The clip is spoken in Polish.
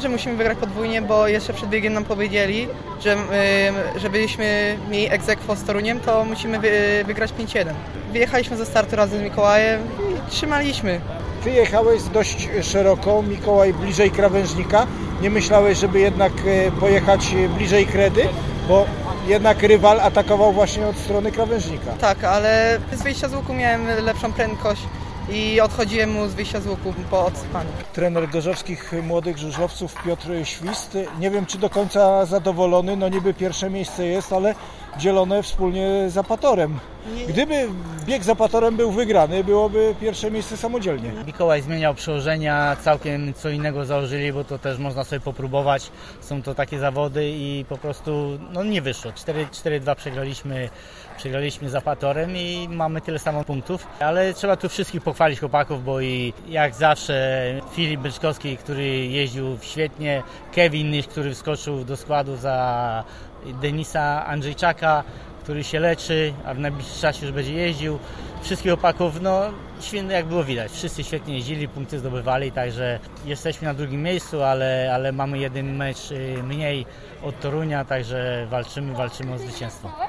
że musimy wygrać podwójnie, bo jeszcze przed biegiem nam powiedzieli, że żebyśmy mieli egzekwo z Toruniem, to musimy wy, wygrać 5-1. Wyjechaliśmy ze startu razem z Mikołajem i trzymaliśmy. Ty jechałeś dość szeroko, Mikołaj bliżej krawężnika. Nie myślałeś, żeby jednak e, pojechać bliżej kredy, bo jednak rywal atakował właśnie od strony krawężnika. Tak, ale z wyjścia z łuku miałem lepszą prędkość i odchodziłem mu z wyjścia z łuku po odsypaniu. Trener gorzowskich młodych żużlowców Piotr Świst. Nie wiem, czy do końca zadowolony, no niby pierwsze miejsce jest, ale dzielone wspólnie z Apatorem. Gdyby bieg z Apatorem był wygrany, byłoby pierwsze miejsce samodzielnie. Mikołaj zmieniał przełożenia, całkiem co innego założyli, bo to też można sobie popróbować. Są to takie zawody i po prostu no nie wyszło. 4-2 przegraliśmy, przegraliśmy z Apatorem i mamy tyle samo punktów. Ale trzeba tu wszystkich pochwalić chłopaków, bo i jak zawsze Filip Byczkowski, który jeździł świetnie, Kevin, który wskoczył do składu za Denisa Andrzejczaka, który się leczy, a w najbliższym czasie już będzie jeździł. Wszystkich opaków, no świetnie jak było widać. Wszyscy świetnie jeździli, punkty zdobywali, także jesteśmy na drugim miejscu, ale, ale mamy jeden mecz y, mniej od Torunia, także walczymy, walczymy o zwycięstwo.